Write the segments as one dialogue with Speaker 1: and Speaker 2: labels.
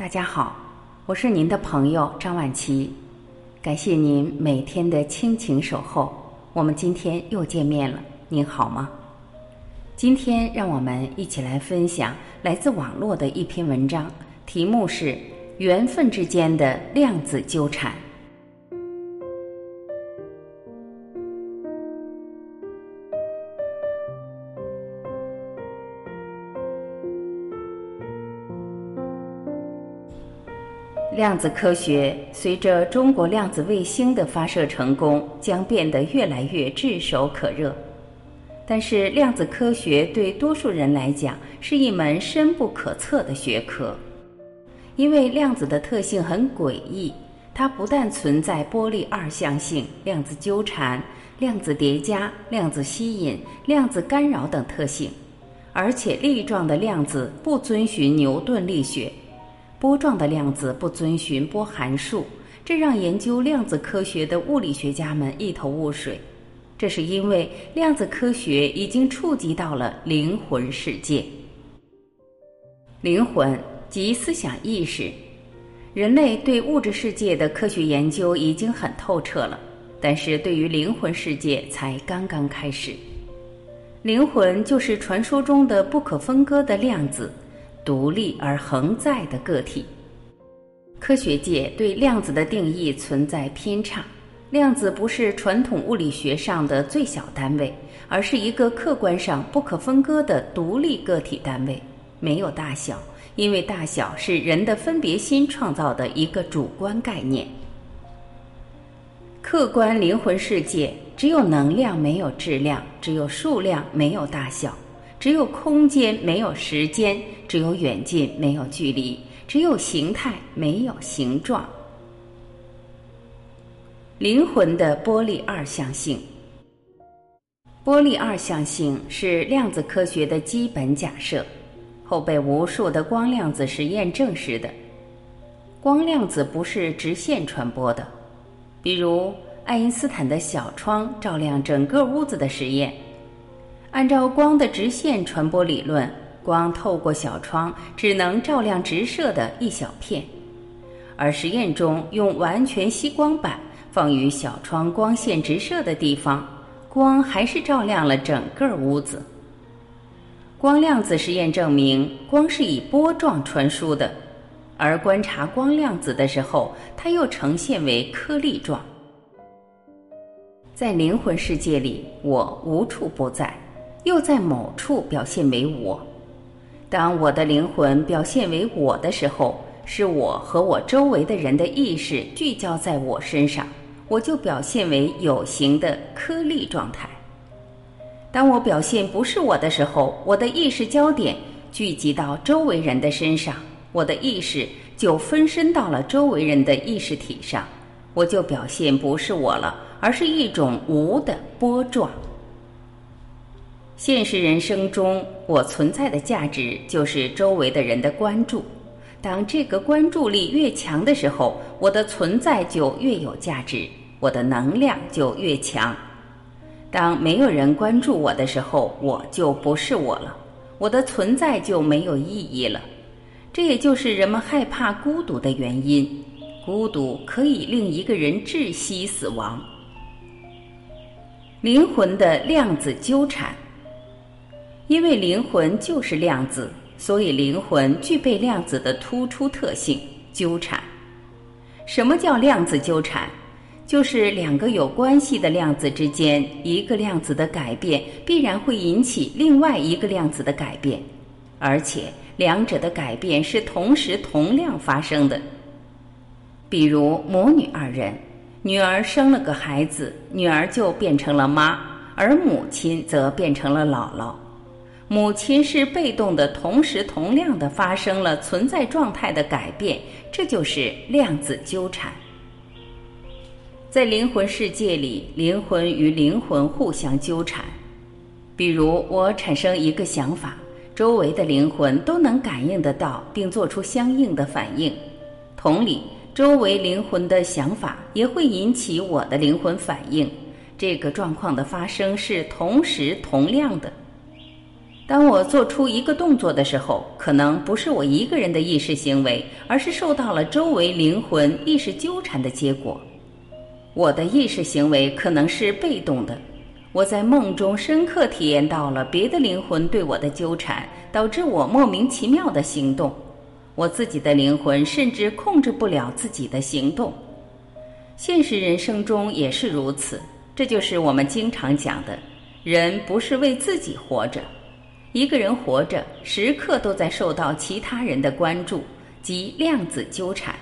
Speaker 1: 大家好，我是您的朋友张婉琪，感谢您每天的亲情守候。我们今天又见面了，您好吗？今天让我们一起来分享来自网络的一篇文章，题目是《缘分之间的量子纠缠》。量子科学随着中国量子卫星的发射成功，将变得越来越炙手可热。但是，量子科学对多数人来讲是一门深不可测的学科，因为量子的特性很诡异。它不但存在波粒二象性、量子纠缠、量子叠加、量子吸引、量子干扰等特性，而且粒状的量子不遵循牛顿力学。波状的量子不遵循波函数，这让研究量子科学的物理学家们一头雾水。这是因为量子科学已经触及到了灵魂世界。灵魂即思想意识。人类对物质世界的科学研究已经很透彻了，但是对于灵魂世界才刚刚开始。灵魂就是传说中的不可分割的量子。独立而恒在的个体。科学界对量子的定义存在偏差。量子不是传统物理学上的最小单位，而是一个客观上不可分割的独立个体单位，没有大小，因为大小是人的分别心创造的一个主观概念。客观灵魂世界只有能量，没有质量；只有数量，没有大小。只有空间，没有时间；只有远近，没有距离；只有形态，没有形状。灵魂的波粒二象性，波粒二象性是量子科学的基本假设，后被无数的光量子实验证实的。光量子不是直线传播的，比如爱因斯坦的小窗照亮整个屋子的实验。按照光的直线传播理论，光透过小窗只能照亮直射的一小片，而实验中用完全吸光板放于小窗光线直射的地方，光还是照亮了整个屋子。光量子实验证明，光是以波状传输的，而观察光量子的时候，它又呈现为颗粒状。在灵魂世界里，我无处不在。又在某处表现为我。当我的灵魂表现为我的时候，是我和我周围的人的意识聚焦在我身上，我就表现为有形的颗粒状态。当我表现不是我的时候，我的意识焦点聚集到周围人的身上，我的意识就分身到了周围人的意识体上，我就表现不是我了，而是一种无的波状。现实人生中，我存在的价值就是周围的人的关注。当这个关注力越强的时候，我的存在就越有价值，我的能量就越强。当没有人关注我的时候，我就不是我了，我的存在就没有意义了。这也就是人们害怕孤独的原因。孤独可以令一个人窒息死亡。灵魂的量子纠缠。因为灵魂就是量子，所以灵魂具备量子的突出特性——纠缠。什么叫量子纠缠？就是两个有关系的量子之间，一个量子的改变必然会引起另外一个量子的改变，而且两者的改变是同时同量发生的。比如母女二人，女儿生了个孩子，女儿就变成了妈，而母亲则变成了姥姥。母亲是被动的，同时同量的发生了存在状态的改变，这就是量子纠缠。在灵魂世界里，灵魂与灵魂互相纠缠。比如，我产生一个想法，周围的灵魂都能感应得到，并做出相应的反应。同理，周围灵魂的想法也会引起我的灵魂反应。这个状况的发生是同时同量的。当我做出一个动作的时候，可能不是我一个人的意识行为，而是受到了周围灵魂意识纠缠的结果。我的意识行为可能是被动的，我在梦中深刻体验到了别的灵魂对我的纠缠，导致我莫名其妙的行动。我自己的灵魂甚至控制不了自己的行动。现实人生中也是如此，这就是我们经常讲的：人不是为自己活着。一个人活着，时刻都在受到其他人的关注，即量子纠缠。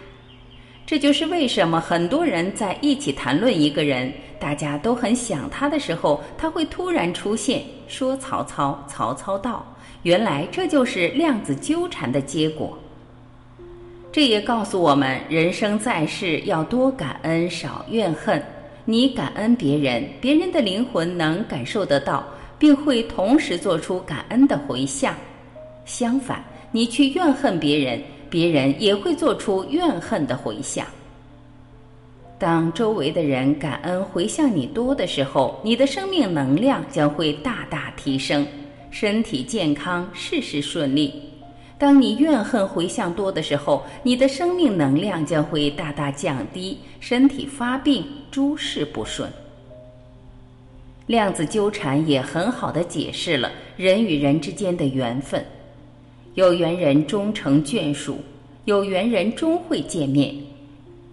Speaker 1: 这就是为什么很多人在一起谈论一个人，大家都很想他的时候，他会突然出现，说曹操，曹操到。原来这就是量子纠缠的结果。这也告诉我们，人生在世要多感恩，少怨恨。你感恩别人，别人的灵魂能感受得到。并会同时做出感恩的回向。相反，你去怨恨别人，别人也会做出怨恨的回向。当周围的人感恩回向你多的时候，你的生命能量将会大大提升，身体健康，事事顺利。当你怨恨回向多的时候，你的生命能量将会大大降低，身体发病，诸事不顺。量子纠缠也很好的解释了人与人之间的缘分，有缘人终成眷属，有缘人终会见面，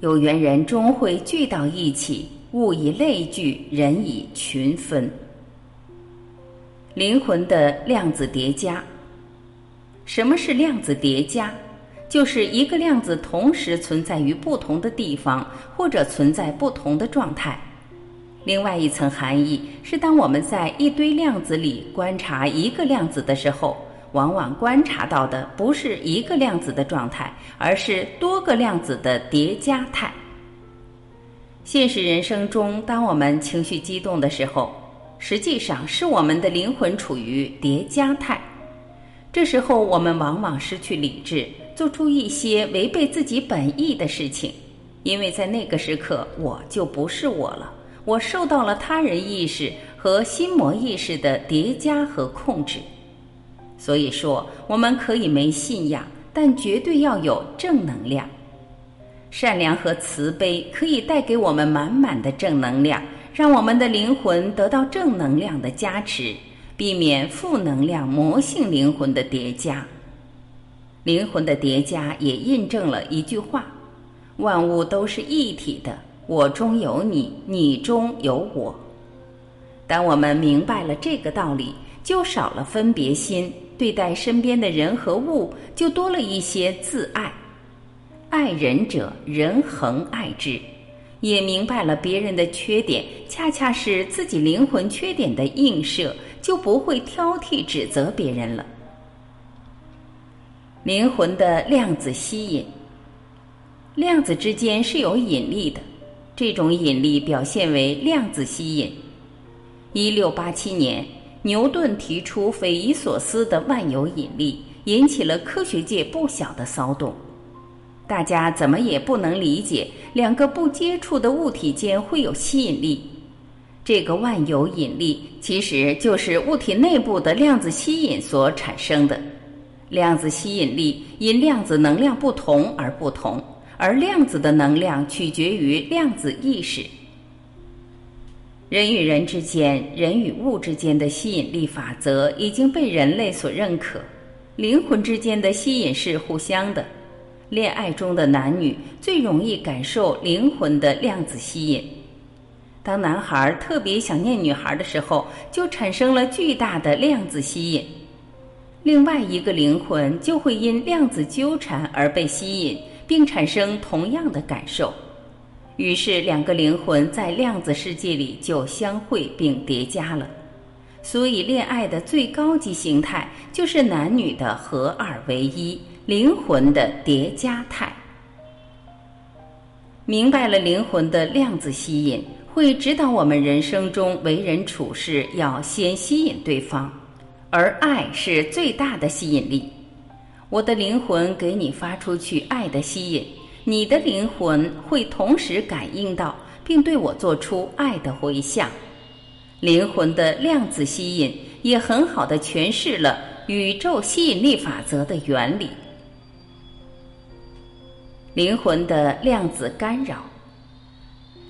Speaker 1: 有缘人终会聚到一起。物以类聚，人以群分。灵魂的量子叠加，什么是量子叠加？就是一个量子同时存在于不同的地方，或者存在不同的状态。另外一层含义是，当我们在一堆量子里观察一个量子的时候，往往观察到的不是一个量子的状态，而是多个量子的叠加态。现实人生中，当我们情绪激动的时候，实际上是我们的灵魂处于叠加态。这时候，我们往往失去理智，做出一些违背自己本意的事情，因为在那个时刻，我就不是我了。我受到了他人意识和心魔意识的叠加和控制，所以说我们可以没信仰，但绝对要有正能量。善良和慈悲可以带给我们满满的正能量，让我们的灵魂得到正能量的加持，避免负能量魔性灵魂的叠加。灵魂的叠加也印证了一句话：万物都是一体的。我中有你，你中有我。当我们明白了这个道理，就少了分别心，对待身边的人和物，就多了一些自爱。爱人者，人恒爱之。也明白了别人的缺点，恰恰是自己灵魂缺点的映射，就不会挑剔指责别人了。灵魂的量子吸引，量子之间是有引力的。这种引力表现为量子吸引。一六八七年，牛顿提出匪夷所思的万有引力，引起了科学界不小的骚动。大家怎么也不能理解，两个不接触的物体间会有吸引力。这个万有引力其实就是物体内部的量子吸引所产生的。量子吸引力因量子能量不同而不同。而量子的能量取决于量子意识。人与人之间、人与物之间的吸引力法则已经被人类所认可。灵魂之间的吸引是互相的。恋爱中的男女最容易感受灵魂的量子吸引。当男孩特别想念女孩的时候，就产生了巨大的量子吸引。另外一个灵魂就会因量子纠缠而被吸引。并产生同样的感受，于是两个灵魂在量子世界里就相会并叠加了。所以，恋爱的最高级形态就是男女的合二为一，灵魂的叠加态。明白了灵魂的量子吸引，会指导我们人生中为人处事要先吸引对方，而爱是最大的吸引力。我的灵魂给你发出去爱的吸引，你的灵魂会同时感应到，并对我做出爱的回响。灵魂的量子吸引也很好的诠释了宇宙吸引力法则的原理。灵魂的量子干扰，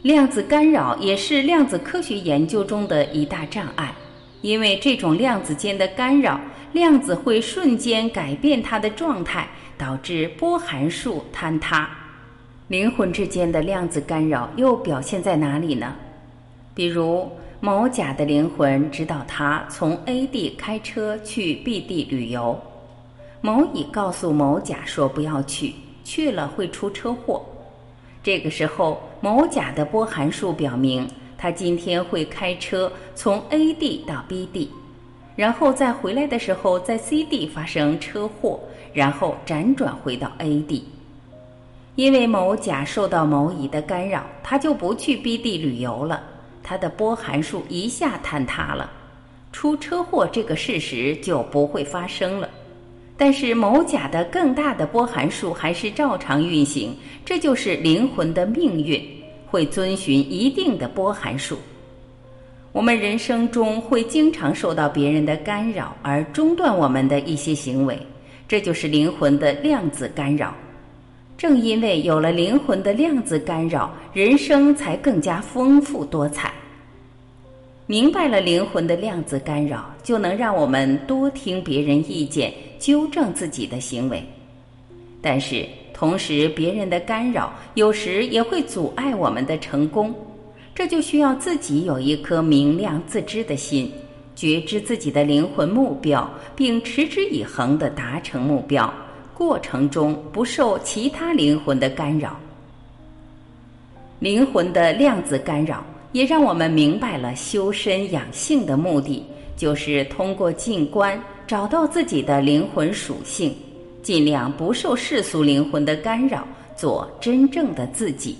Speaker 1: 量子干扰也是量子科学研究中的一大障碍，因为这种量子间的干扰，量子会瞬间改变它的状态，导致波函数坍塌。灵魂之间的量子干扰又表现在哪里呢？比如某甲的灵魂指导他从 A 地开车去 B 地旅游，某乙告诉某甲说不要去。去了会出车祸，这个时候某甲的波函数表明他今天会开车从 A 地到 B 地，然后再回来的时候在 C 地发生车祸，然后辗转回到 A 地。因为某甲受到某乙的干扰，他就不去 B 地旅游了，他的波函数一下坍塌了，出车祸这个事实就不会发生了。但是某甲的更大的波函数还是照常运行，这就是灵魂的命运，会遵循一定的波函数。我们人生中会经常受到别人的干扰而中断我们的一些行为，这就是灵魂的量子干扰。正因为有了灵魂的量子干扰，人生才更加丰富多彩。明白了灵魂的量子干扰，就能让我们多听别人意见。纠正自己的行为，但是同时，别人的干扰有时也会阻碍我们的成功。这就需要自己有一颗明亮自知的心，觉知自己的灵魂目标，并持之以恒地达成目标。过程中不受其他灵魂的干扰。灵魂的量子干扰也让我们明白了修身养性的目的，就是通过静观。找到自己的灵魂属性，尽量不受世俗灵魂的干扰，做真正的自己。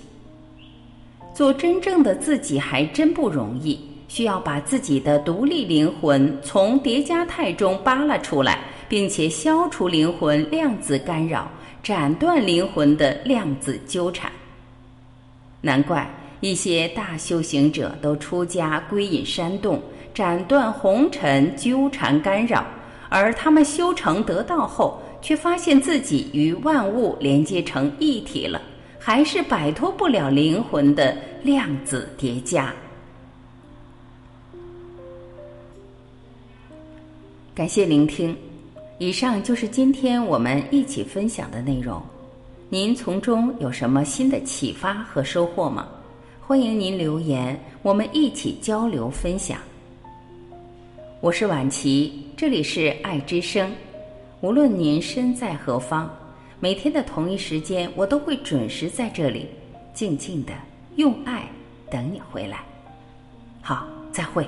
Speaker 1: 做真正的自己还真不容易，需要把自己的独立灵魂从叠加态中扒拉出来，并且消除灵魂量子干扰，斩断灵魂的量子纠缠。难怪一些大修行者都出家归隐山洞，斩断红尘纠缠干扰。而他们修成得道后，却发现自己与万物连接成一体了，还是摆脱不了灵魂的量子叠加。感谢聆听，以上就是今天我们一起分享的内容。您从中有什么新的启发和收获吗？欢迎您留言，我们一起交流分享。我是婉琪。这里是爱之声，无论您身在何方，每天的同一时间，我都会准时在这里，静静的用爱等你回来。好，再会。